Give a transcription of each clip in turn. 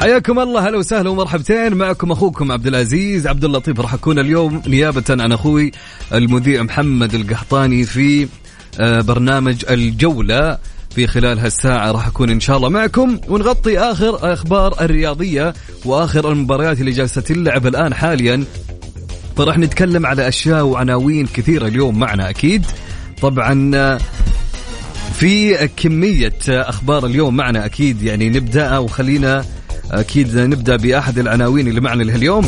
حياكم الله هلا وسهلا ومرحبتين. معكم أخوكم عبد العزيز عبد اللطيف. راح أكون اليوم نيابة عن أخوي المذيع محمد القحطاني في آه، برنامج الجولة في خلال هالساعة. راح أكون إن شاء الله معكم ونغطي آخر أخبار الرياضية وآخر المباريات اللي جالسة تلعب الآن حاليا. فراح نتكلم على أشياء وعناوين كثيرة اليوم معنا أكيد. طبعا آه، في كمية أخبار اليوم معنا أكيد. يعني نبدأ وخلينا أكيد نبدأ بأحد العناوين اللي معنا اليوم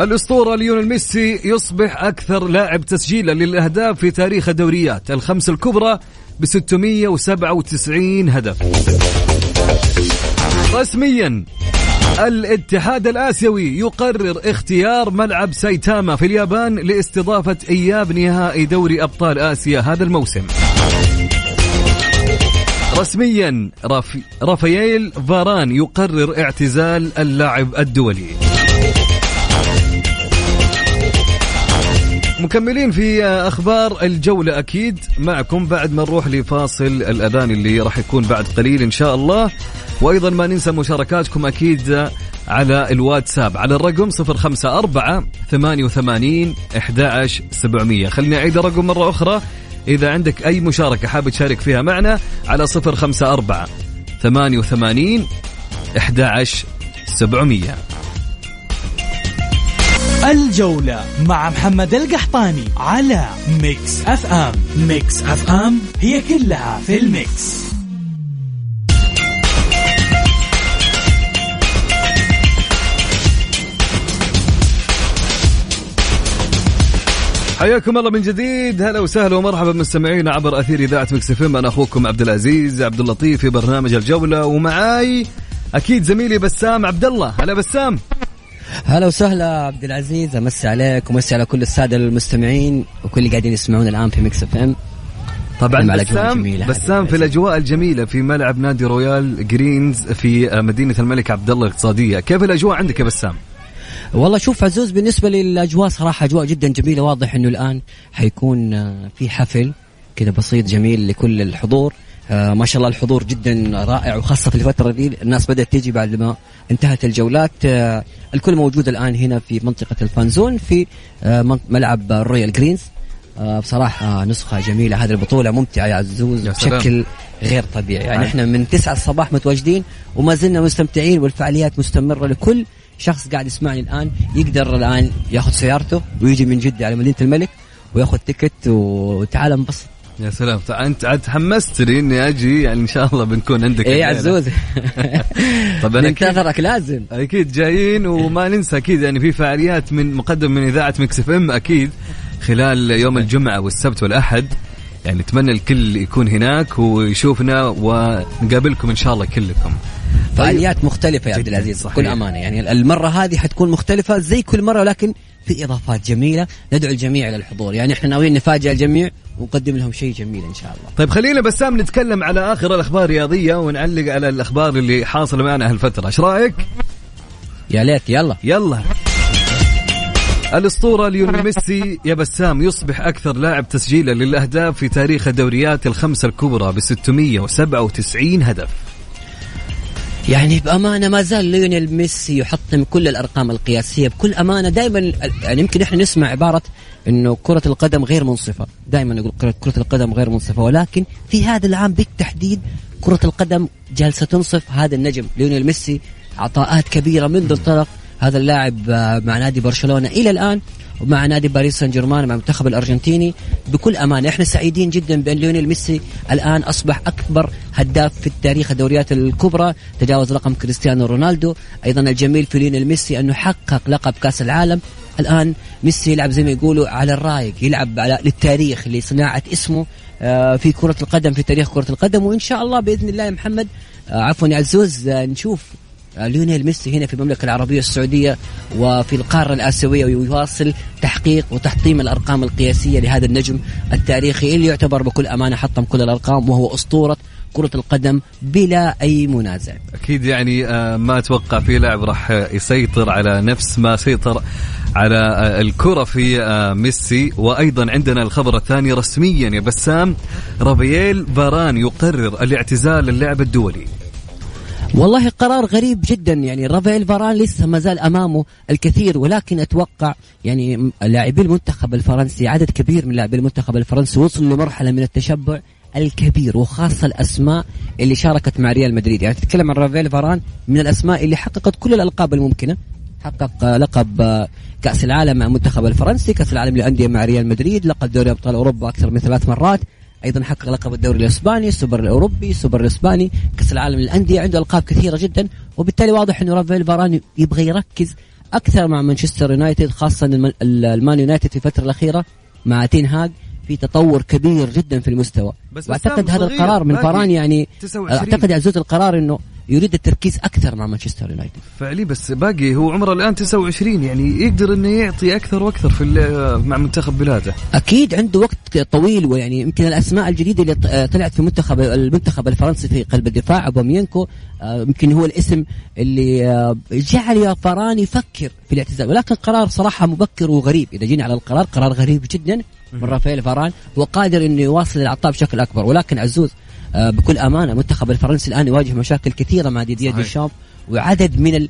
الأسطورة ليونيل ميسي يصبح أكثر لاعب تسجيلا للأهداف في تاريخ الدوريات. الخمس الكبرى ب 697 هدف. رسميا الاتحاد الآسيوي يقرر اختيار ملعب سايتاما في اليابان لاستضافة إياب نهائي دوري أبطال آسيا هذا الموسم. رسميا رافي رافائيل فاران يقرر اعتزال اللاعب الدولي. مكملين في أخبار الجولة أكيد. معكم بعد ما نروح لفاصل الأذان اللي راح يكون بعد قليل إن شاء الله. وأيضا ما ننسى مشاركاتكم أكيد على الواتساب على الرقم 054 88 11 700 خليني أعيد الرقم مرة أخرى. إذا عندك أي مشاركة حاب تشارك فيها معنا على 054 88 11 700 الجولة مع محمد القحطاني على Mix FM. Mix FM هي كلها في ال mix. حياكم الله من جديد. هلا وسهلا ومرحبا مستمعينا عبر أثير إذاعة Mix F أنا أخوكم عبد العزيز عبد اللطيف في برنامج الجولة. ومعاي أكيد زميلي بسام عبد الله. هلا بسام. هلا وسهلا عبد العزيز. أمسي عليك ومسي على كل السادة المستمعين وكل اللي قاعدين يسمعون الآن في Mix FM. طبعا بسام بسام. في الأجواء الجميلة في ملعب نادي Royal Greens في مدينة الملك عبد الله الاقتصادية. كيف الأجواء عندك يا بسام؟ والله شوف عزوز بالنسبة للأجواء صراحة أجواء جدا جميلة. واضح إنه الآن حيكون آه، في حفل كذا بسيط جميل لكل الحضور. آه، ما شاء الله الحضور جدا رائع وخاصة في الفترة دي الناس بدأت تيجي بعد ما انتهت الجولات. آه، الكل موجود الآن هنا في منطقة ال fan zone في آه، ملعب ال Royal Greens. بصراحة نسخة جميلة هذه البطولة ممتعة يا عزوز يا. بشكل غير طبيعي. يعني عن- إحنا من 9 الصباح متواجدين وما زلنا مستمتعين والفعاليات مستمرة لكل شخص قاعد يسمعني الآن يقدر الآن ياخذ سيارته ويجي من جدة على مدينة الملك وياخذ ticket وتعال انبسط. يا سلام. تع- أنت عاد حمستني إني أجي يعني إن شاء الله بنكون عندك إيه الليلة. عزوز. طب أنا ننتظرك لازم. أكيد جايين وما ننسى أكيد يعني في فعاليات من مقدم من إذاعة Mix FM أكيد خلال يوم الجمعة والسبت والأحد. يعني نتمنى الكل يكون هناك ويشوفنا ونقابلكم إن شاء الله كلكم. فعاليات مختلفة يا عبد العزيز صحيح. بكل أمانة. يعني المرة هذه حتكون مختلفة زي كل مرة ولكن في إضافات جميلة ندعو الجميع إلى الحضور. يعني إحنا ناويين نفاجئ الجميع ونقدم لهم شيء جميل إن شاء الله. طيب خلينا بسام نتكلم على آخر الأخبار الرياضيه ونعلق على الأخبار اللي حاصلة معنا هالفتره إيش رأيك؟ يا ليت يلا. يلا. الأسطورة ليونيل ميسي يا بسام يصبح أكثر لاعب تسجيلا للأهداف في تاريخ الدوريات الخمسة الكبرى ب 697 هدف. يعني بأمانة ما زال ليونيل ميسي يحطم كل الأرقام القياسية بكل أمانة. دائما يعني يمكن إحنا نسمع عبارة إنه كرة القدم غير منصفة. دائما كره كرة القدم غير منصفة. ولكن في هذا العام بالتحديد كرة القدم جالسة تنصف. هذا النجم ليونيل ميسي. عطاءات كبيرة منذ انطلق هذا اللاعب مع نادي برشلونة إلى الآن ومع نادي باريس سان جيرمان مع المنتخب الأرجنتيني. بكل امانه إحنا سعيدين جدا بأن ليونيل ميسي الآن أصبح أكبر هداف في التاريخ الدوريات الكبرى. تجاوز رقم كريستيانو رونالدو. أيضا الجميل في ليونيل ميسي أنه حقق لقب كأس العالم الآن ميسي يلعب زي ما يقولوا على الرايق يلعب على للتاريخ لصناعة اسمه آه، في كرة القدم في تاريخ كرة القدم وإن شاء الله بإذن الله يا محمد آه، عفوا يا عزوز آه، نشوف ليونيل ميسي هنا في المملكة العربية السعودية وفي القارة الآسيوية ويواصل تحقيق وتحطيم الأرقام القياسية لهذا النجم التاريخي اللي يعتبر بكل أمانة حطم كل الأرقام وهو أسطورة كرة القدم بلا أي منازع. أكيد يعني آه، ما أتوقع في لاعب راح يسيطر على نفس ما سيطر على آه، الكرة في آه، ميسي. وأيضا عندنا الخبر الثاني رسميا يا بسام رافييل فاران يقرر الاعتزال اللعب الدولي. والله قرار غريب جدا يعني رافائيل فاران لسه ما زال أمامه الكثير ولكن أتوقع يعني لاعبي المنتخب الفرنسي عدد كبير من لاعبي المنتخب الفرنسي وصلوا لمرحلة من التشبع. الكبير وخاصة الأسماء اللي شاركت مع ريال مدريد. يعني تتكلم عن رافائيل فاران من الأسماء اللي حققت كل الألقاب الممكنة. حقق لقب كأس العالم مع المنتخب الفرنسي كأس العالم للأندية مع ريال مدريد لقب دوري أبطال أوروبا أكثر من ثلاث مرات. أيضا حقق لقب الدوري الإسباني السوبر الأوروبي السوبر الإسباني كأس العالم للأندية عنده ألقاب كثيرة جدا. وبالتالي واضح إنه رافائيل فاران يبغى يركز أكثر مع مانشستر يونايتد خاصة المان يونايتد في الفترة الأخيرة مع تين هاج. في تطور كبير جدا في المستوى بس وأعتقد هذا القرار من فاران يعني 29. أعتقد عزوز القرار إنه يريد التركيز أكثر مع مانشستر يونايتد. فعلي بس باقي هو عمره الآن 29 يعني يقدر إنه يعطي أكثر وأكثر في مع منتخب بلاده. أكيد عنده وقت طويل ويعني يمكن الأسماء الجديدة اللي طلعت في منتخب المنتخب الفرنسي في قلب الدفاع ابومينكو آه، يمكن هو الاسم اللي آه، جعل يا فران يفكر في الاعتزال. ولكن قرار صراحة مبكر وغريب. إذا جينا على القرار قرار غريب جدا من رافائيل فاران وقادر إنه يواصل العطاء بشكل أكبر. ولكن عزوز بكل أمانة المنتخب الفرنسي الآن يواجه مشاكل كثيرة مع ديديer ديشامب وعدد من ال...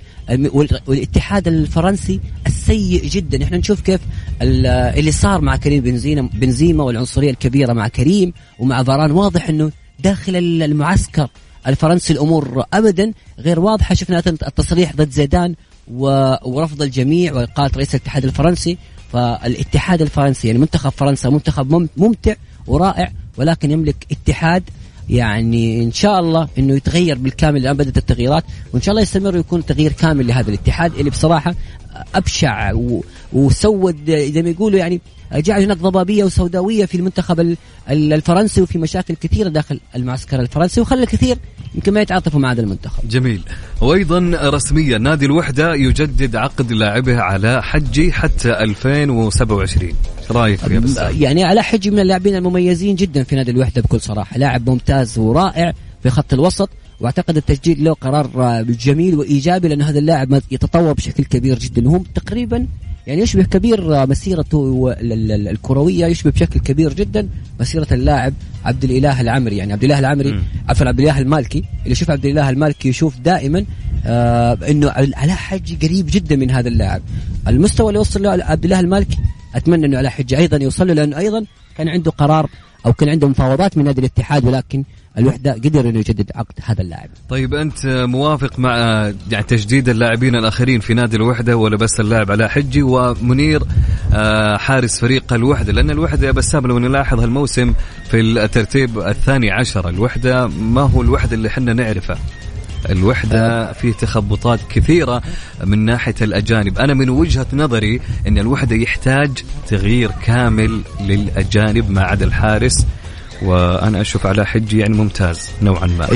والاتحاد الفرنسي السيء جدا. إحنا نشوف كيف اللي صار مع كريم بنزيما بنزيما والعنصرية الكبيرة مع كريم ومع فاران واضح إنه داخل المعسكر الفرنسي الأمور ابدا. غير واضحة شفنا التصريح ضد زيدان ورفض الجميع واقاله رئيس الاتحاد الفرنسي. فالاتحاد الفرنسي يعني منتخب فرنسا منتخب ممتع ورائع ولكن يملك اتحاد يعني إن شاء الله إنه يتغير بالكامل الان بدأت التغييرات وإن شاء الله يستمر ويكون تغيير كامل لهذا الاتحاد اللي بصراحة أبشع وسود زي ما يقولوا يعني جعل هناك ضبابية وسوداوية في المنتخب الفرنسي وفي مشاكل كثيرة داخل المعسكر الفرنسي وخلى الكثير يمكن ما يتعاطفوا مع هذا المنتخب. جميل. وأيضا رسميا نادي الوحدة يجدد عقد لاعبه على حجي حتى 2027. رأيك يا بس يعني على حجي من اللاعبين المميزين جدا في نادي الوحدة بكل صراحة، لاعب ممتاز ورائع في خط الوسط واعتقد التجديد له قرار جميل وإيجابي لأن هذا اللاعب يتطور بشكل كبير جدا. وهم تقريبا يعني يشبه كبير مسيرته الكروية يشبه بشكل كبير جدا مسيرة اللاعب عبد الإله العمري. يعني عبد الإله العمري عفوا عبد الإله المالكي. اللي يشوف عبد الإله المالكي يشوف دائما آه إنه علاء حجي قريب جدا من هذا اللاعب. المستوى اللي وصل له عبد الإله المالكي أتمنى إنه علاء حجي أيضا يوصل له لأنه أيضا كان عنده قرار أو كان عنده مفاوضات من نادي الاتحاد ولكن الوحدة قدر إنه يجدد عقد هذا اللاعب. طيب أنت موافق مع يعني تجديد اللاعبين الآخرين في نادي الوحدة ولا بس اللاعب على حجي ومنير آه، حارس فريق الوحدة لأن الوحدة يا بسام لو نلاحظ هالموسم في الترتيب الثاني عشر الوحدة ما هو الوحدة اللي إحنا نعرفه. الوحدة فيه تخبطات كثيرة من ناحية الأجانب. أنا من وجهة نظري أن الوحدة يحتاج تغيير كامل للأجانب ما عدا الحارس وأنا أشوف على حجي يعني ممتاز نوعا ما.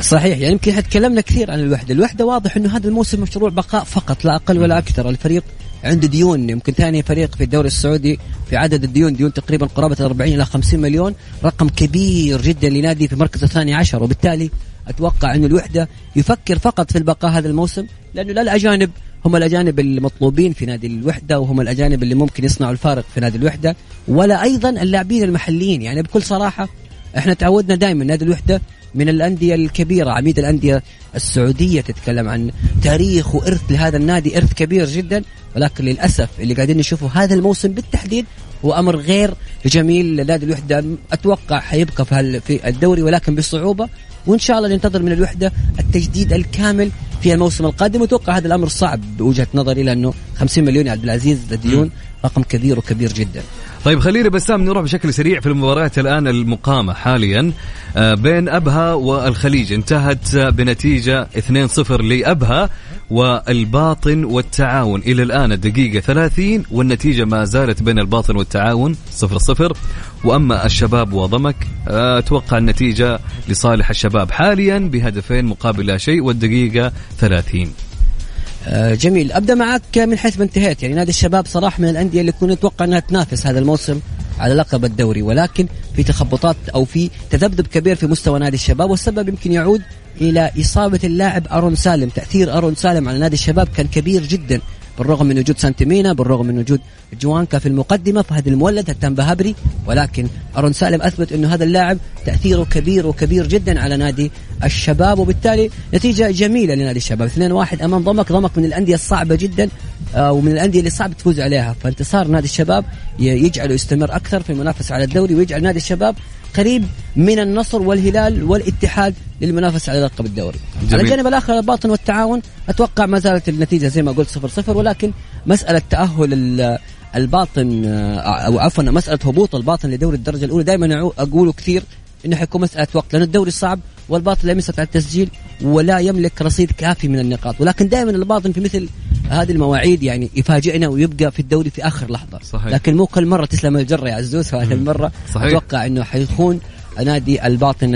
صحيح يعني يمكن إحنا تكلمنا كثير عن الوحدة، الوحدة واضح إنه هذا الموسم مشروع بقاء فقط لا أقل ولا أكثر، الفريق عنده ديون يمكن ثاني فريق في الدوري السعودي في عدد الديون ديون تقريبا قرابة 40 إلى 50 مليون، رقم كبير جدا لنادي في المركز الثاني عشر وبالتالي أتوقع انه الوحدة يفكر فقط في البقاء هذا الموسم لأنه لا الأجانب هم الأجانب المطلوبين في نادي الوحدة وهم الأجانب اللي ممكن يصنعوا الفارق في نادي الوحدة ولا أيضا اللاعبين المحليين. يعني بكل صراحة إحنا تعودنا دائما نادي الوحدة من الأندية الكبيرة عميد الأندية السعودية تتكلم عن تاريخ وإرث لهذا النادي إرث كبير جدا. ولكن للأسف اللي قاعدين نشوفه هذا الموسم بالتحديد هو أمر غير جميل لنادي الوحدة. أتوقع حيبقى في في الدوري ولكن بصعوبة. وإن شاء الله ننتظر من الوحدة التجديد الكامل في الموسم القادم. وأتوقع هذا الأمر صعب بوجهة نظري لأنه 50 مليون يا عبد العزيز ديون رقم كبير وكبير جدا. طيب خلينا بسام نروح بشكل سريع في المباريات الآن المقامة حاليا. آه، بين أبها والخليج انتهت بنتيجة 2-0 لأبها. والباطن والتعاون. إلى الآن الدقيقه 30 والنتيجة ما زالت بين الباطن والتعاون 0-0 وأما الشباب وضمك أتوقع النتيجة لصالح الشباب حاليا بهدفين مقابل لا شيء والدقيقة 30 آه، جميل. أبدأ معك من حيث ما انتهيت. يعني نادي الشباب صراحة من الأندية اللي كنا نتوقع أنها تنافس هذا الموسم. على لقب الدوري ولكن في تخبطات أو في تذبذب كبير في مستوى نادي الشباب والسبب يمكن يعود إلى إصابة اللاعب أرون سالم. تأثير أرون سالم على نادي الشباب كان كبير جدا. بالرغم من وجود سانتيمينا بالرغم من وجود جوانكا في المقدمة فهد المولد هتان بهبري ولكن أرون سالم أثبت أنه هذا اللاعب تأثيره كبير وكبير جدا على نادي الشباب وبالتالي نتيجة جميلة لنادي الشباب. 2-1 أمام ضمك ضمك من الأندية الصعبة جدا آه، ومن الأندية اللي صعب تفوز عليها. فانتصار نادي الشباب يجعله يستمر أكثر في المنافسة على الدوري ويجعل نادي الشباب قريب من النصر والهلال والاتحاد للمنافسة على لقب الدوري جميل. على الجانب الآخر الباطن والتعاون أتوقع ما زالت النتيجة زي ما قلت صفر صفر ولكن مسألة تأهل الباطن أو عفوا مسألة هبوط الباطن لدوري الدرجة الأولى دائما أقوله كثير إنه حيكون مسألة وقت لأن الدوري صعب والباطن لا يستطيع التسجيل ولا يملك رصيد كافي من النقاط. ولكن دائما الباطن في مثل هذه المواعيد يعني يفاجئنا ويبقى في الدوري في آخر لحظة. صحيح. لكن مو كل مرة تسلم الجرة يا عزوز. فهذه المرة صحيح. أتوقع إنه حيخون نادي الباطن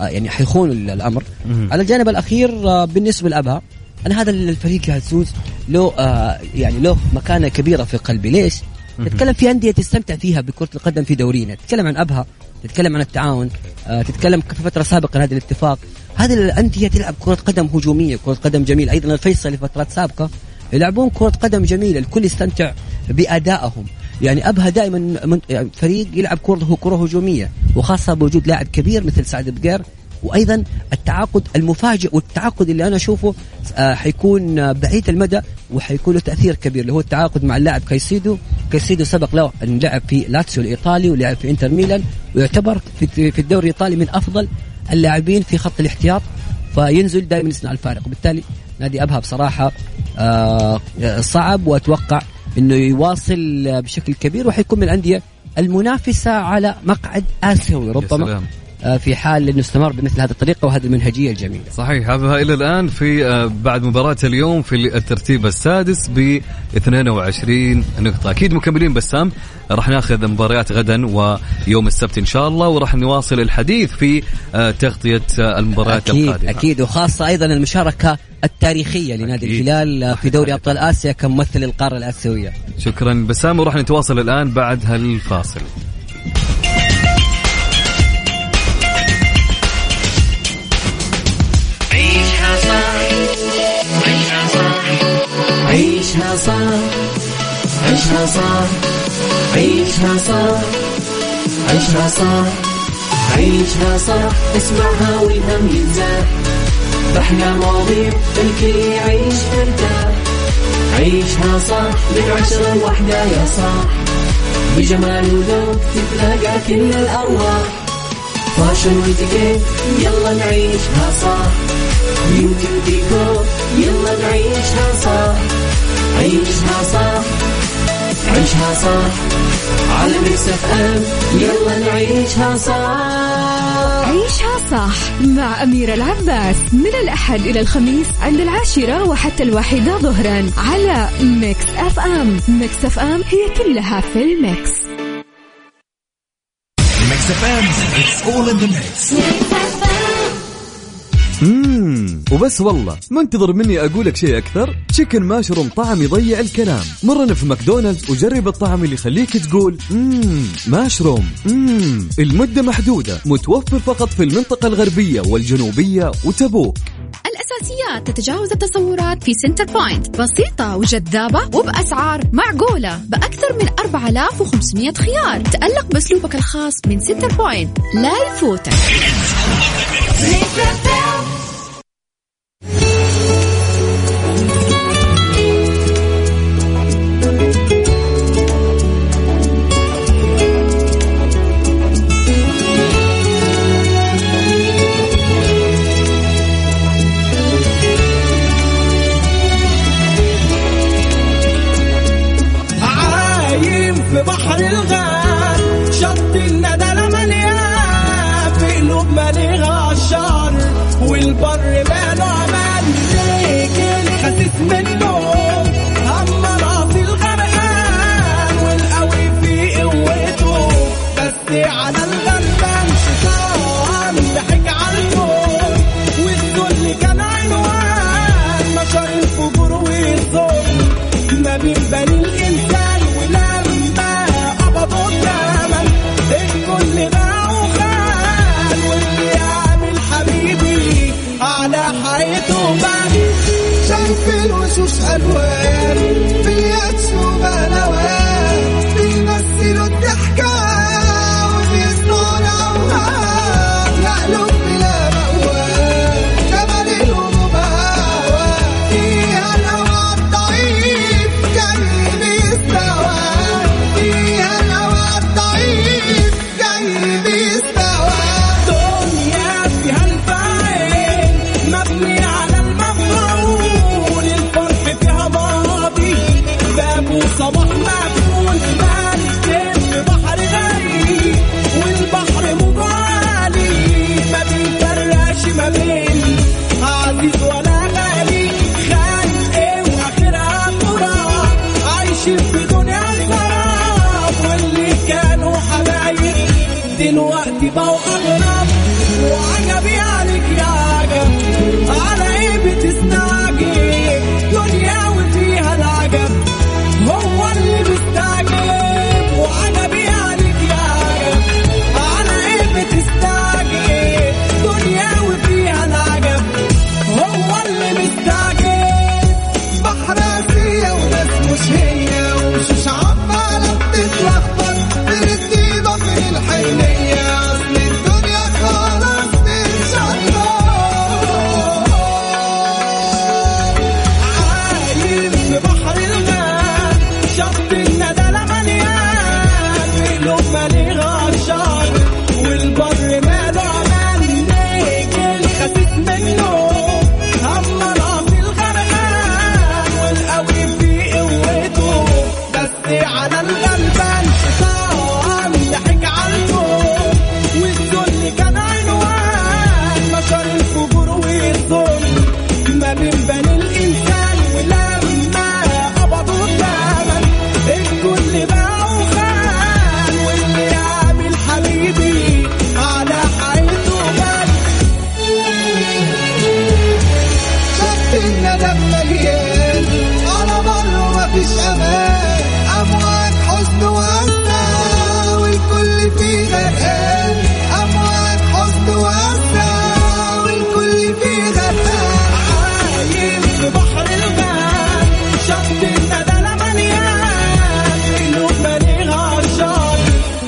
يعني حيخون الأمر. مم. على الجانب الأخير آه، بالنسبة لأبها أنا هذا الفريق يا عزوز له آه يعني له مكانة كبيرة في قلبي. ليش؟ تتكلم في أندية تستمتع فيها بكرة القدم في دورينا. تتكلم عن أبها. تتكلم عن التعاون آه تتكلم في فترة سابقة هذه الاتفاق. هذه الأندية تلعب كرة قدم هجومية كرة قدم جميلة. أيضا الفيصل في فترات سابقة يلعبون كرة قدم جميلة الكل يستمتع بأدائهم. يعني أبها دائما فريق يلعب كره كرة هجومية وخاصة بوجود لاعب كبير مثل سعد بقير. وأيضا التعاقد المفاجئ والتعاقد اللي أنا أشوفه آه حيكون بعيد المدى وحيكون له تأثير كبير اللي هو التعاقد مع اللاعب كايسيدو. كايسيدو سبق له أن لعب في لاتسيو الإيطالي ولعب في إنتر ميلان ويعتبر في, الدوري الإيطالي من أفضل اللاعبين في خط الاحتياط فينزل دائما يصنع الفارق. وبالتالي نادي ابها بصراحة آه صعب وأتوقع إنه يواصل بشكل كبير وحيكون من الأندية المنافسة على مقعد آسيوي. ربما آه، في حال إنه استمر بمثل هذه الطريقة وهذه المنهجية الجميلة. صحيح هذا إلى الآن في آه، بعد مباراة اليوم في الترتيب السادس ب 22 نقطة، أكيد مكملين بسام راح ناخذ مباريات غدا ويوم السبت إن شاء الله وراح نواصل الحديث في آه، تغطية المباريات أكيد القادمة. أكيد وخاصة أيضا المشاركة التاريخية لنادي الهلال في دوري أبطال آسيا كممثل القارة الاسيويه. شكرا بسام وراح نتواصل الآن بعد هالفاصل. عيشها صح عيشها صح عيشها صح عيشها صح عيشها صح اسمعها والهم ينزاح باحلى مواضيع الكل يعيش مرتاح عيشها صح من عشرة لوحدة يا صاح بجمال وذوق تتلاقى كل الأرواح. فاشل واتيكيت يلا نعيشها صح بيوتي وديكور يلا نعيشها صح عيشها صح. عيشها صح. على Mix FM. يلا نعيشها صح. عيشها صح مع أميرة العباس. من الأحد إلى الخميس عند العاشرة وحتى الواحدة ظهرا على Mix FM. Mix FM هي كلها في ال mix. Mix FM. It's all in the mix. اممم وبس والله منتظر مني أقول لك شيء أكثر؟ chicken mushroom طعم يضيع الكلام. مرنا في ماكدونالدز وجرب الطعم اللي يخليك تقول اممم ماشروم اممم المدة محدودة متوفر فقط في المنطقة الغربية والجنوبية وتبوك. أساسيات تتجاوز التصورات في سنتر بوينت بسيطة وجذابة وبأسعار معقولة. بأكثر من 4500 خيار. تألق بأسلوبك الخاص من سنتر بوينت لا يفوتك.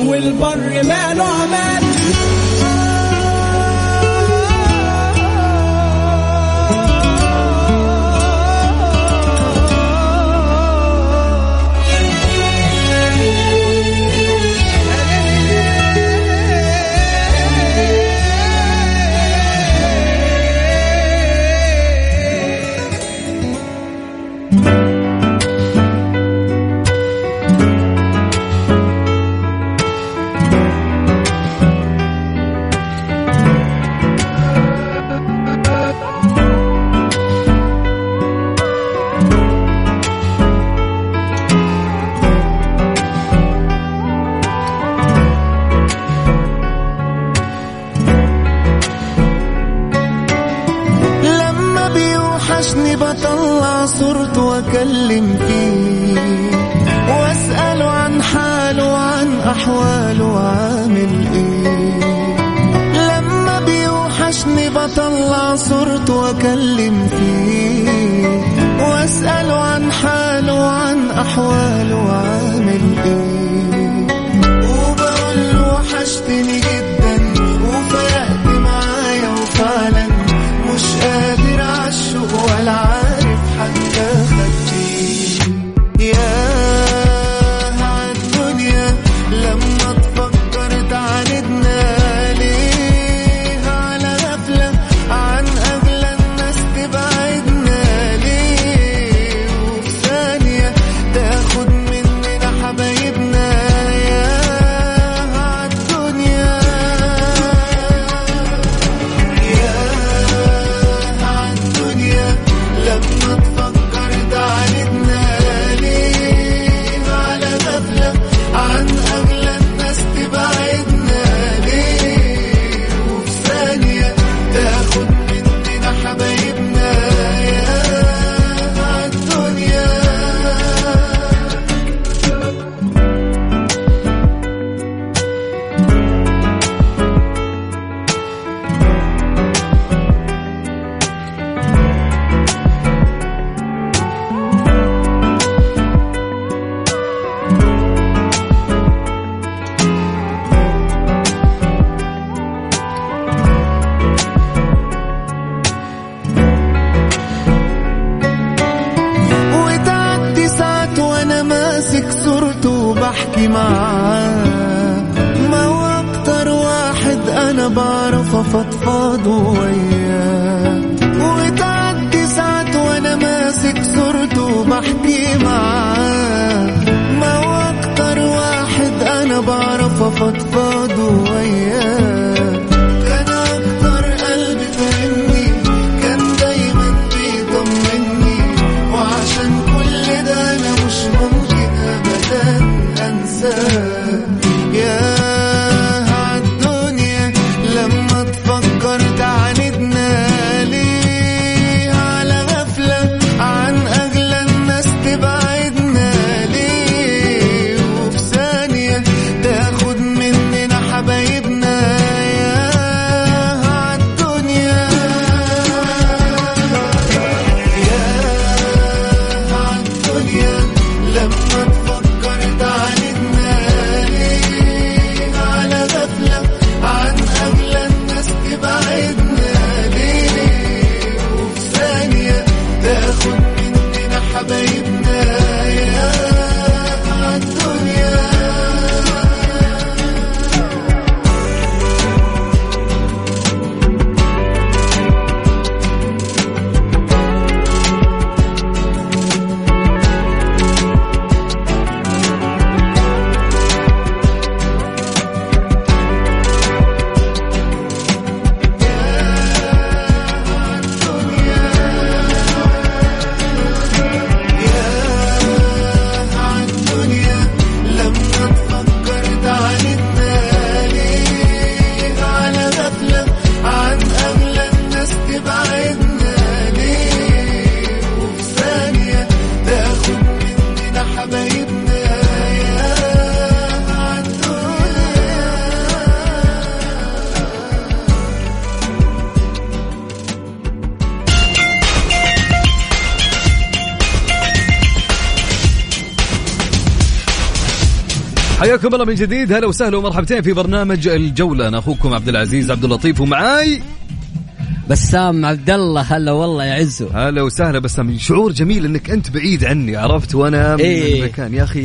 والبر ماله عمال وعن احواله وعامل حياكم الله من جديد. هلا وسهلا ومرحبتين في برنامج الجولة. أنا أخوكم عبد العزيز عبد اللطيف ومعاي بسام عبد الله. هلا والله يا عزو. هلا وسهلا بس من شعور جميل إنك أنت بعيد عني عرفت؟ وأنا من إيه. المكان. يا أخي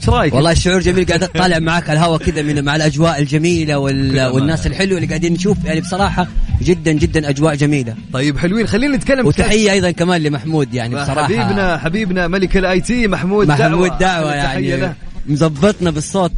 إيش رأيك؟ والله الشعور جميل قاعد أطالع معاك على الهواء كذا من مع الأجواء الجميلة وال... والناس الحلوة اللي قاعدين نشوف. يعني بصراحة جدا جدا أجواء جميلة. طيب حلوين. خلينا نتكلم وتحية أيضا كمان لمحمود يعني بصراحة. حبيبنا حبيبنا ملك ال IT محمود محمود دعوة. دعوة يعني. مزبطنا بالصوت.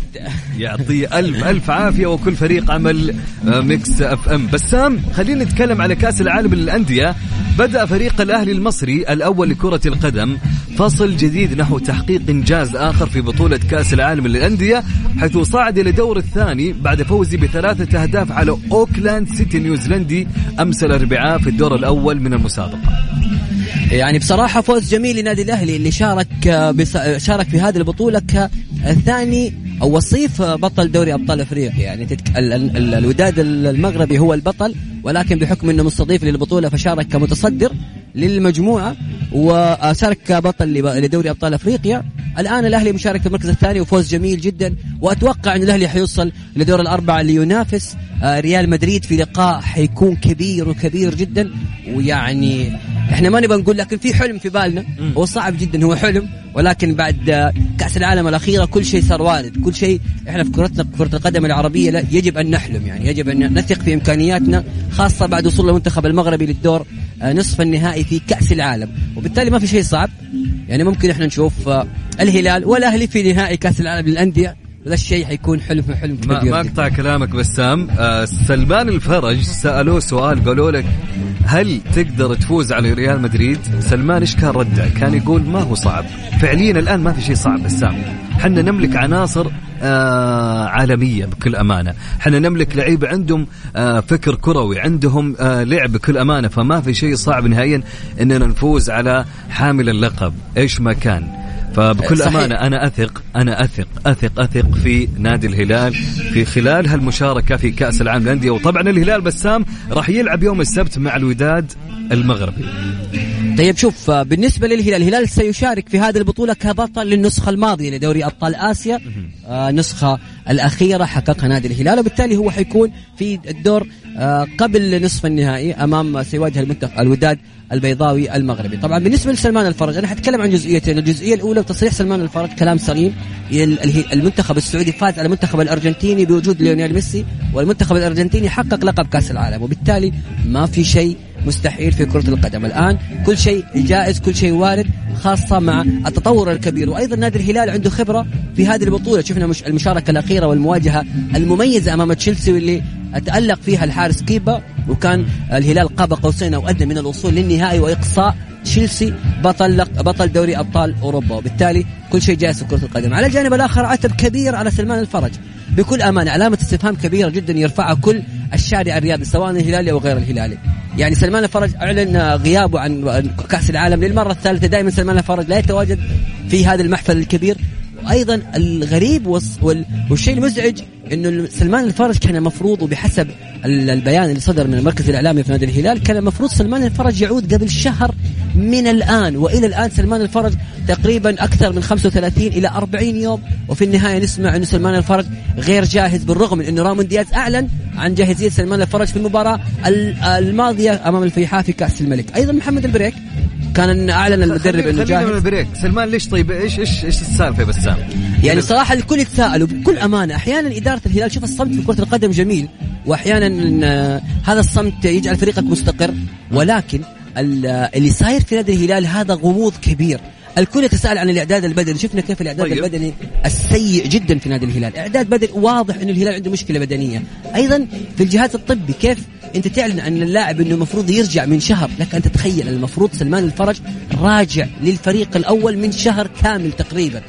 يعطيه ألف ألف عافية وكل فريق عمل آه، Mix FM. بسام خلينا نتكلم على كأس العالم للأندية. بدأ فريق الأهلي المصري الأول لكرة القدم. فصل جديد نحو تحقيق إنجاز آخر في بطولة كأس العالم للأندية حيث صعد إلى دور الثاني بعد فوزه بثلاثة أهداف على أوكلاند سيتي نيوزيلندي أمس الأربعاء في الدور الأول من المسابقة. يعني بصراحة فوز جميل لنادي الأهلي اللي شارك آه، بس شارك في هذه البطولة كثاني أو وصيف بطل دوري أبطال أفريقيا. يعني تتك... ال... ال... ال- الوداد المغربي هو البطل ولكن بحكم إنه مستضيف للبطولة فشارك كمتصدر للمجموعة وشارك كبطل لدوري أبطال أفريقيا. الآن الأهلي مشارك في المركز الثاني وفوز جميل جدا وأتوقع إن الأهلي حيوصل لدور الأربعة لينافس آه، ريال مدريد في لقاء حيكون كبير وكبير جدا ويعني إحنا ما نبغى نقول لكن في حلم في بالنا. هو صعب جدا هو حلم. ولكن بعد كأس العالم الأخيرة كل شيء صار وارد. كل شيء إحنا في كرتنا في كرة القدم العربية لا يجب أن نحلم يعني يجب أن نثق في إمكانياتنا خاصة بعد وصول المنتخب المغربي للدور آه، نصف النهائي في كأس العالم. وبالتالي ما في شيء صعب. يعني ممكن إحنا نشوف آه، الهلال والأهلي في نهائي كأس العالم للأندية. وذا الشيء حيكون حلم حلم ما, ما. أقطع كلامك بسام آه سلمان الفرج سألوه سؤال قالوا لك هل تقدر تفوز على ريال مدريد؟ سلمان إيش كان رده؟ كان يقول ما هو صعب. فعليا الآن ما في شيء صعب بسام حنا نملك عناصر آه عالمية بكل أمانة. حنا نملك لعيبة عندهم آه فكر كروي عندهم آه لعب بكل أمانة. فما في شيء صعب نهائيا أننا نفوز على حامل اللقب. إيش ما كان. فبكل صحيح. أمانة أنا أثق أنا أثق أثق أثق في نادي الهلال في خلال هالمشاركة في كأس العالم للأندية وطبعا الهلال بسام راح يلعب يوم السبت مع الوداد المغربي. طيب شوف آه، بالنسبة للهلال الهلال سيشارك في هذه البطولة كبطل للنسخة الماضية لدوري أبطال آسيا. آه نسخة الأخيرة حققها نادي الهلال وبالتالي هو حيكون في الدور آه قبل نصف النهائي أمام سيواجه المنتخب الوداد البيضاوي المغربي. طبعا بالنسبة لسلمان الفرج أنا حتكلم عن جزئيتين. الجزئية الأولى وتصريح سلمان الفرج كلام سليم. ال- ال- المنتخب السعودي فاز على المنتخب الأرجنتيني بوجود ليونيل ميسي والمنتخب الأرجنتيني حقق لقب كأس العالم وبالتالي ما في شيء مستحيل في كرة القدم. الآن كل شيء جائز كل شيء وارد خاصة مع التطور الكبير. وأيضا نادي الهلال عنده خبرة في هذه البطولة. شفنا مش المشاركة الأخيرة والمواجهة المميزة أمام تشيلسي واللي تألق فيها الحارس كيبا. وكان الهلال قاب قوسين أو أدنى من الوصول للنهائي وإقصاء تشيلسي بطل بطل دوري أبطال أوروبا. وبالتالي كل شيء جائز في كرة القدم. على الجانب الآخر عتب كبير على سلمان الفرج. بكل أمانة علامة استفهام كبيرة جدا يرفعها كل الشارع الرياضي سواء الهلالي أو غير الهلالي. يعني سلمان الفرج أعلن غيابه عن كأس العالم للمرة الثالثة. دائما سلمان الفرج لا يتواجد في هذا المحفل الكبير. وأيضا الغريب والشيء المزعج إنه سلمان الفرج كان المفروض وبحسب ال- البيان اللي صدر من المركز الإعلامي في نادي الهلال كان المفروض سلمان الفرج يعود قبل شهر من الآن وإلى الآن سلمان الفرج تقريبا أكثر من 35 إلى 40 يوم وفي النهاية نسمع انه سلمان الفرج غير جاهز بالرغم من إنه رامون دياز أعلن عن جاهزية سلمان الفرج في المباراة ال- الماضية أمام الفيحاء في كأس الملك. أيضا محمد البريك كان أعلن المدرب إنه خلينا من جاهز. البريك سلمان ليش طيب؟ إيش إيش إيش السالفة يا بسام يعني صراحة الكل يتساءلوا بكل أمانة أحيانا إدارة الهلال شوف الصمت في كرة القدم جميل واحيانا آه، هذا الصمت يجعل فريقك مستقر ولكن اللي صاير في نادي الهلال هذا غموض كبير. الكل يتساءل عن الإعداد البدني. شفنا كيف الإعداد طيب. البدني السيء جدا في نادي الهلال. إعداد بدني واضح إنه الهلال عنده مشكلة بدنية. أيضا في الجهاز الطبي كيف أنت تعلن عن اللاعب إنه المفروض يرجع من شهر؟ لك أن تتخيل المفروض سلمان الفرج راجع للفريق الأول من شهر كامل تقريبا.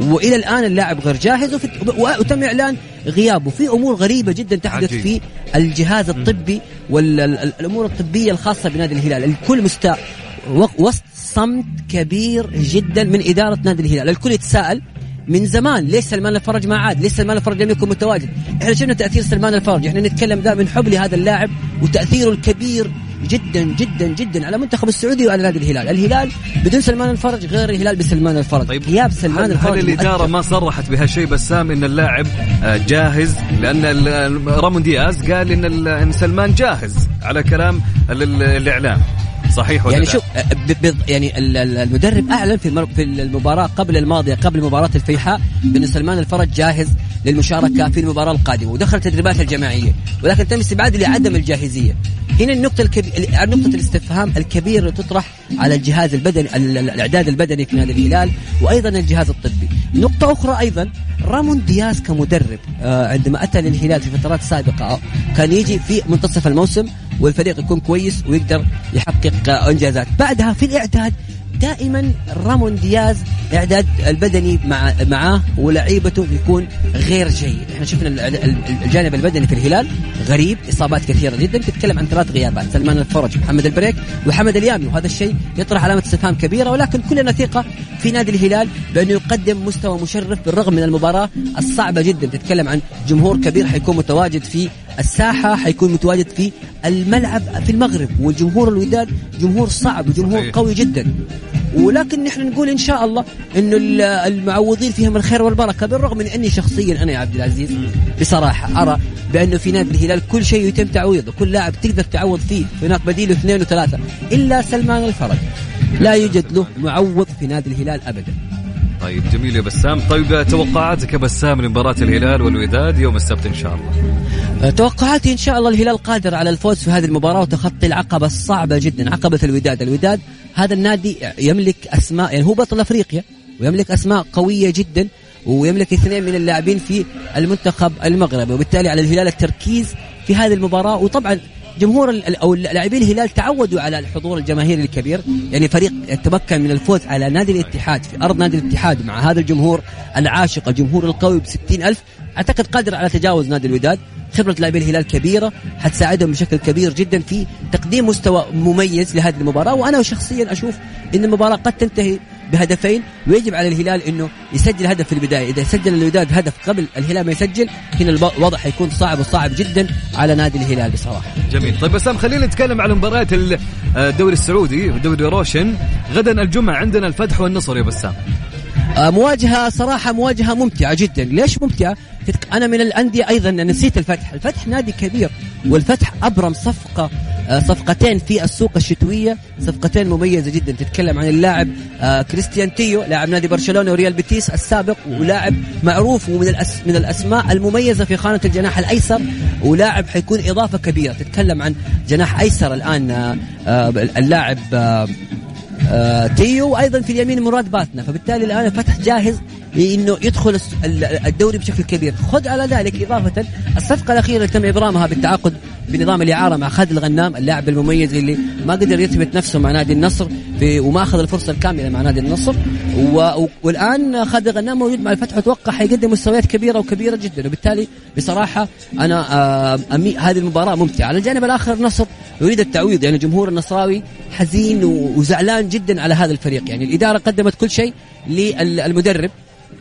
وإلى الآن اللاعب غير جاهز وفي وتم إعلان غيابه في أمور غريبة جدا تحدث عجيب. في الجهاز الطبي والامور الطبية الخاصة بنادي الهلال الكل مستاء وسط صمت كبير جدا من إدارة نادي الهلال الكل يتساءل من زمان ليش سلمان الفرج ما عاد؟ ليش سلمان الفرج لم يكن متواجد؟ إحنا شفنا تأثير سلمان الفرج، إحنا نتكلم دائما حب لهذا اللاعب وتأثيره الكبير جدا جدا جدا على المنتخب السعودي وعلى نادي الهلال، الهلال بدون سلمان الفرج غير الهلال بسلمان الفرج، طيب غياب سلمان هل, الفرج هل مؤثر. ما صرحت بهالشيء بسام إن اللاعب آه، جاهز؟ ال- رامون دياز قال إن ال- إن سلمان جاهز على كلام ال- ال- الإعلام. صحيح ولا يعني؟ شوف ب- يعني ال- ال- المدرب أعلن في في المباراة قبل الماضية قبل مباراة الفيحاء بإن سلمان الفرج جاهز. للمشاركة في المباراة القادمة ودخل التدريبات الجماعية ولكن تم استبعاد لعدم الجاهزية هنا النقطة الكبيرة نقطة الاستفهام الكبيرة اللي تطرح على الجهاز البدني ال- ال- الإعداد البدني في نادي الهلال وأيضا الجهاز الطبي. نقطة أخرى أيضا رامون دياز كمدرب آه، عندما أتى للهلال في فترات سابقة آه، كان يجي في منتصف الموسم والفريق يكون كويس ويقدر يحقق آه، إنجازات. بعدها في الإعداد دائما رامون دياز إعداد البدني مع معاه ولعيبته يكون غير جيد. إحنا شفنا ال- ال- الجانب البدني في الهلال غريب إصابات كثيرة جدا. تتكلم عن ثلاث غيابات سلمان الفرج محمد البريك وحمد اليامي. وهذا الشيء يطرح علامة استفهام كبيرة ولكن كلنا ثقة في نادي الهلال بأنه يقدم مستوى مشرف بالرغم من المباراة الصعبة جدا. تتكلم عن جمهور كبير حيكون متواجد في الساحة حيكون متواجد في الملعب في المغرب والجمهور الوداد جمهور صعب وجمهور صحيح. قوي جدا. ولكن نحن نقول إن شاء الله إنه ال- المعوضين فيهم الخير والبركة بالرغم من أني شخصيا أنا يا عبد العزيز بصراحة أرى بانه في نادي الهلال كل شيء يتم تعويضه كل لاعب تقدر تعوض فيه. هناك بديله اثنين وثلاثة. إلا سلمان الفرج لا يوجد له معوض في نادي الهلال ابدا. طيب جميل يا بسام. طيب توقعاتك يا بسام لمباراة الهلال والوداد يوم السبت إن شاء الله؟ توقعاتي إن شاء الله الهلال قادر على الفوز في هذه المباراة وتخطي العقبة الصعبة جدا عقبة الوداد، الوداد هذا النادي يملك أسماء يعني هو بطل أفريقيا ويملك أسماء قوية جدا ويملك اثنين من اللاعبين في المنتخب المغربي وبالتالي على الهلال التركيز في هذه المباراة. وطبعا جمهور أو لاعبين الهلال تعودوا على الحضور الجماهيري الكبير. يعني فريق تمكن من الفوز على نادي الاتحاد في أرض نادي الاتحاد مع هذا الجمهور العاشق الجمهور القوي ب ألف. أعتقد قادر على تجاوز نادي الوداد. خبرة لاعبي الهلال كبيرة حتساعدهم بشكل كبير جدا في تقديم مستوى مميز لهذه المباراة. وأنا شخصيا أشوف أن المباراة قد تنتهي بهدفين. ويجب على الهلال إنه يسجل هدف في البداية، إذا سجل الوداد هدف قبل الهلال ما يسجل هنا الوضع حيكون صعب وصعب جدا على نادي الهلال بصراحة. جميل. طيب بسام خلينا نتكلم على مباريات ال- الدوري السعودي دوري روشن. غدا الجمعة عندنا الفتح والنصر يا بسام. آه، مواجهة صراحة مواجهة ممتعة جدا. ليش ممتعة؟ تتك- أنا من الأندية أيضا أنا نسيت الفتح. الفتح نادي كبير والفتح أبرم صفقة آه، صفقتين في السوق الشتوية صفقتين مميزة جدا. تتكلم عن اللاعب آه، كريستيان تيو لاعب نادي برشلونة وريال بيتيس السابق ولاعب معروف ومن الأس من الأسماء المميزة في خانة الجناح الأيسر ولاعب حيكون إضافة كبيرة. تتكلم عن جناح أيسر الآن آه، آه، اللاعب آه، تيو وأيضا في اليمين مراد باتنا فبالتالي الآن الفتح جاهز لإنه يدخل الدوري بشكل كبير. خذ على ذلك إضافة الصفقة الأخيرة تم إبرامها بالتعاقد بنظام الإعارة مع خالد الغنام اللاعب المميز اللي ما قدر يثبت نفسه مع نادي النصر في وما أخذ الفرصة الكاملة مع نادي النصر. و... والآن خالد الغنام موجود مع الفتح واتوقع حيقدم مستويات كبيرة وكبيرة جدا. وبالتالي بصراحة أنا آه، أمي... هذه المباراة ممتعة. على الجانب الآخر النصر يريد التعويض. يعني جمهور النصراوي حزين وزعلان جدا على هذا الفريق. يعني الإدارة قدمت كل شيء للمدرب.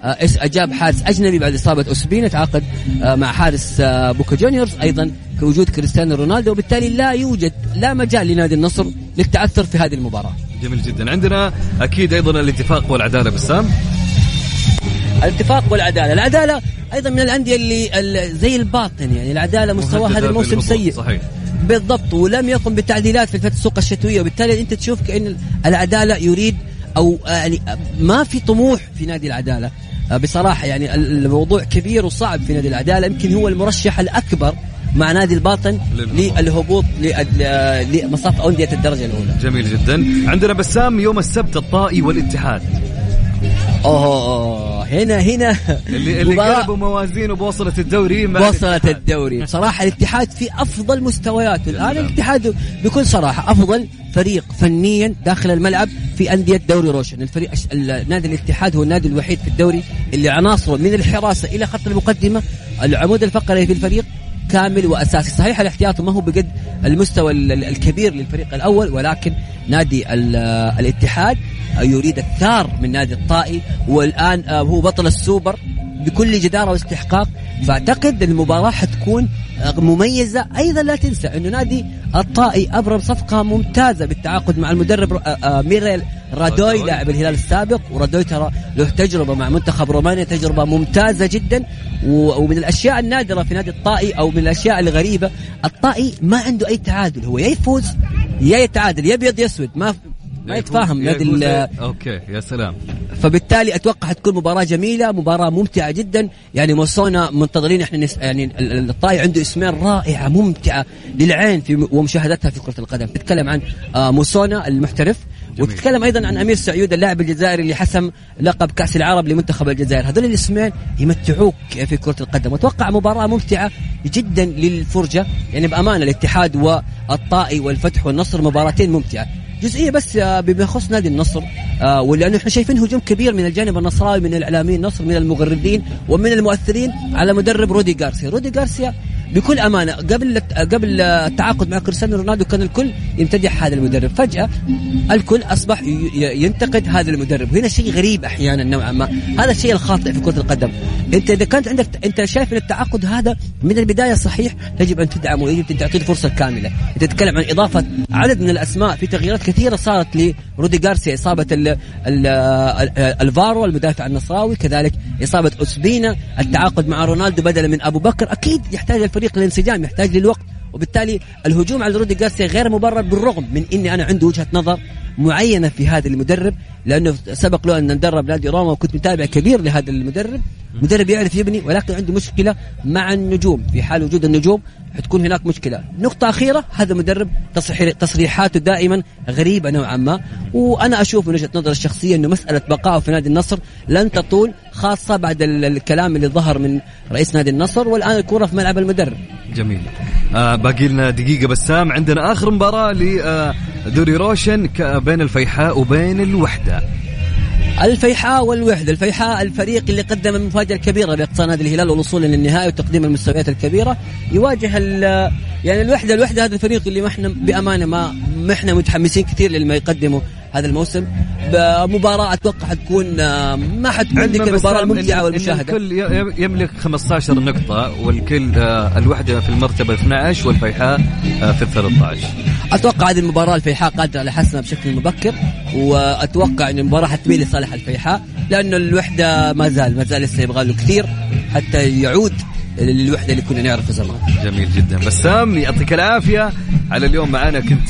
جاب حارس أجنبي بعد إصابة اوسبين تعاقد آه، مع حارس آه، بوكا جونيورز أيضا كوجود كريستيانو رونالدو. وبالتالي لا يوجد لا مجال لنادي النصر للتعثر في هذه المباراة. جميل جدا. عندنا أكيد أيضا الاتفاق والعدالة بسام الاتفاق والعدالة، العدالة أيضا من الأندية اللي ال- زي الباطن يعني. العدالة مستوى مهددة هذا الموسم سيء. صحيح. بالضبط. ولم يقم بالتعديلات في فتره السوق الشتوية. وبالتالي أنت تشوف كأن العدالة يريد أو يعني ما في طموح في نادي العدالة. آه، بصراحة يعني ال- الموضوع كبير وصعب في نادي العدالة. يمكن هو المرشح الأكبر مع نادي الباطن للهبوط. آه، لمصاف أندية الدرجة الأولى. جميل جدا. عندنا بسام يوم السبت الطائي والاتحاد. أوه هنا هنا. اللي اللي قلبوا موازينه بوصلة الدوري الاتحاد. الدوري. بصراحة الاتحاد في أفضل مستوياته. الآن الاتحاد بكل صراحة أفضل فريق فنيا داخل الملعب في أندية دوري روشن. الفريق نادي الاتحاد هو النادي الوحيد في الدوري اللي عناصره من الحراسة إلى خط المقدمة. العمود الفقري في الفريق كامل وأساسي. صحيح الاحتياط ما هو بقد المستوى ال- ال- الكبير للفريق الأول ولكن نادي ال- الاتحاد يريد الثار من نادي الطائي والآن آه، هو بطل السوبر. بكل جدارة واستحقاق. فأعتقد المباراة حتكون آه، مميزة. أيضا لا تنسى إنه نادي الطائي أبرم صفقة ممتازة بالتعاقد مع المدرب آه، آه، ميريل رادوي. لاعب الهلال السابق. ورادوي ترى له تجربة مع منتخب رومانيا تجربة ممتازة جدا. ومن الأشياء النادرة في نادي الطائي أو من الأشياء الغريبة الطائي ما عنده أي تعادل. هو يا يفوز يا يتعادل يا أبيض يا أسود. ما ما يتفاهم نادي okay يا سلام. فبالتالي أتوقع حتكون مباراة جميلة مباراة ممتعة جدا. يعني موسونا منتظرين إحنا نس... يعني ال- ال- الطائي عنده اسمين رائعة ممتعة للعين في ومشاهدتها في كرة القدم. تتكلم عن آه، موسونا المحترف جميل. وتتكلم أيضا عن أمير سعيود اللاعب الجزائري اللي حسم لقب كأس العرب لمنتخب الجزائر. هذول الاسمين يمتعوك في كرة القدم. واتوقع مباراة ممتعة جدا للفرجة. يعني بأمانة الاتحاد والطائي والفتح والنصر مباراتين ممتعة. جزئية بس آه، يخص نادي النصر آه ولأنه إحنا شايفين هجوم كبير من الجانب النصراوي من الإعلاميين النصر من المغردين ومن المؤثرين على مدرب رودي غارسيا. رودي غارسيا بكل أمانة قبل قبل التعاقد مع كريستيانو رونالدو كان الكل يمتدح هذا المدرب. فجأة الكل أصبح ينتقد هذا المدرب. وهنا شيء غريب أحيانا نوعا ما. هذا الشيء الخاطئ في كرة القدم. أنت إذا كانت عندك أنت شايف إن التعاقد هذا من البداية صحيح يجب أن تدعمه ويجب تعطيه الفرصه الكامله تتكلم عن إضافة عدد من الأسماء في تغييرات كثيرة صارت لرودي جارسيا إصابة ال ال ال الفارو المدافع النصراوي كذلك إصابة اسبينا التعاقد مع رونالدو بدلا من أبو بكر أكيد يحتاج الفريق للانسجام يحتاج للوقت وبالتالي الهجوم على رودي جارسيا غير مبرر بالرغم من إني أنا عندي وجهة نظر معينة في هذا المدرب لأنه سبق له أن ندرب نادي روما وكنت متابع كبير لهذا المدرب. مدرب يعرف يبني ولكن عنده مشكلة مع النجوم. في حال وجود النجوم حتكون هناك مشكلة. نقطة أخيرة هذا مدرب تصريح تصريحاته دائما غريبة نوعا ما. وأنا أشوف من وجهة نظري الشخصية أنه مسألة بقائه في نادي النصر لن تطول خاصة بعد ال- الكلام اللي ظهر من رئيس نادي النصر والآن الكرة في ملعب المدرب. جميل. آه باقي لنا دقيقة بسام. عندنا آخر مباراة لدوري روشن ك- بين الفيحاء وبين الوحدة. الفيحاء والوحدة، الفيحاء الفريق اللي قدم المفاجأة الكبيرة باقصاء نادي الهلال والوصول للنهائي وتقديم المستويات الكبيرة. يواجه ال- يعني الوحدة الوحدة هذا الفريق اللي ما إحنا بأمانة ما ما إحنا متحمسين كثير لما يقدمه هذا الموسم. مباراة أتوقع حتكون آه، ما حتكون ذيك المباراة الممتعة والمشاهدة. الكل يملك 15 نقطة والكل آه الوحدة في المرتبة 12 والفيحاء آه في ال 13 أتوقع هذه المباراة الفيحاء قادرة على حسمها بشكل مبكر وأتوقع إن المباراة حتميل لصالح الفيحاء لأنه الوحدة ما زال ما زال لسه يبغى له كثير حتى يعود للوحدة اللي كنا نعرفها زمان. جميل جدا. بسام يعطيك العافية. على اليوم معنا كنت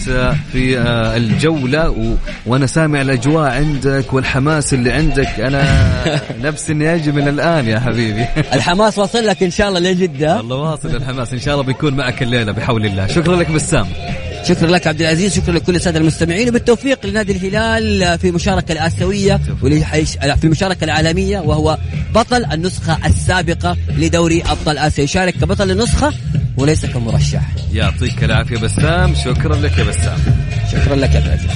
في آه، الجولة و... وأنا سامع الأجواء عندك والحماس اللي عندك. أنا نفسي إني أجي من الآن يا حبيبي. الحماس وصل لك إن شاء الله لجده والله واصل الحماس. إن شاء الله بيكون معك الليلة بحول الله. شكرا لك بسام. شكرا لك عبد العزيز شكرا لكل السادة المستمعين وبالتوفيق لنادي الهلال في المشاركه الآسيوية في المشاركه العالمية وهو بطل النسخة السابقة لدوري أبطال آسيا. يشارك كبطل النسخة وليس كمرشح. يعطيك العافية بسام شكرا لك يا بسام. شكرا لك يا عبد العزيز.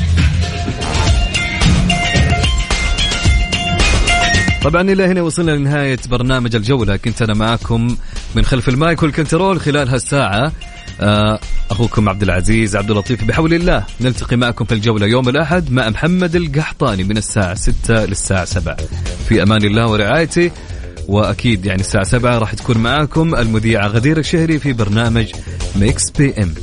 طبعا إلى هنا وصلنا لنهاية برنامج الجولة. كنت أنا معكم من خلف المايك والكنترول خلال هالساعة. أخوكم عبد العزيز عبد اللطيف بحول الله نلتقي معكم في الجولة يوم الأحد مع محمد القحطاني من الساعة 6 للساعة 7 في أمان الله ورعايته وأكيد يعني الساعة 7 راح تكون معاكم المذيعة غدير الشهري في برنامج Mix PM